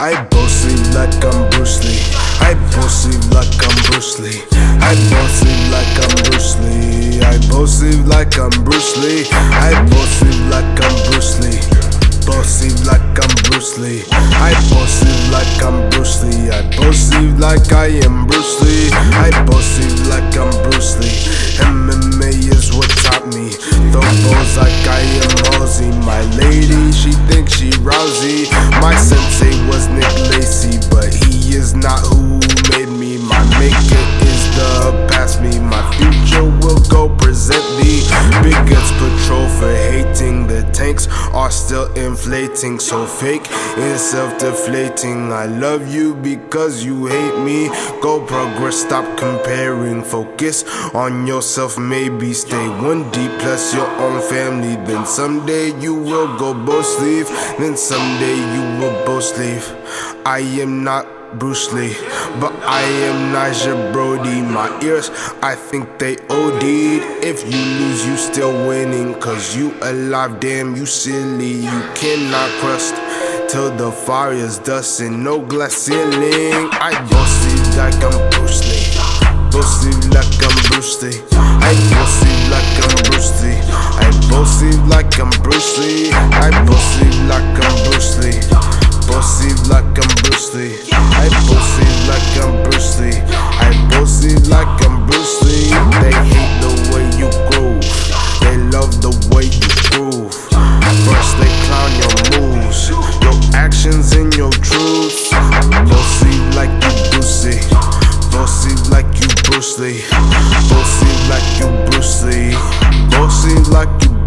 like I'm Bruce Lee. I bossy like I'm Bruce Lee. I bossy like I'm Bruce Lee. I bossy like I'm Bruce Lee. I bossy like I'm Bruce Lee. I bossy like I'm Bruce Lee. I bossy like I'm Bruce Lee. I bossy like I am Bruce Lee. I bossy like I'm Bruce Lee. MMA is what taught me. Throw balls like I am Halsey. My lady, she thinks she Rousey. My me. My future will go present me. Bigots patrol for hating. The tanks are still inflating. So fake and self deflating. I love you because you hate me. Go progress, stop comparing. Focus on yourself, maybe stay one deep plus your own family. Then someday you will go both leave. Then someday you will both leave. I am not Bruce Lee, but I am Naja Brody. My ears, I think they OD'd. If you lose, you still winning. Cause you alive, damn, you silly. You cannot crust till the fire is dust and no glass ceiling. I bossy like I'm Bruce Lee. Bossy like I'm Bruce Lee. I bossy like I'm Bruce Lee. I bossy like I'm Bruce Lee. I bossy Bruce Lee. Bossy like you Bruce Lee. Bossy like you.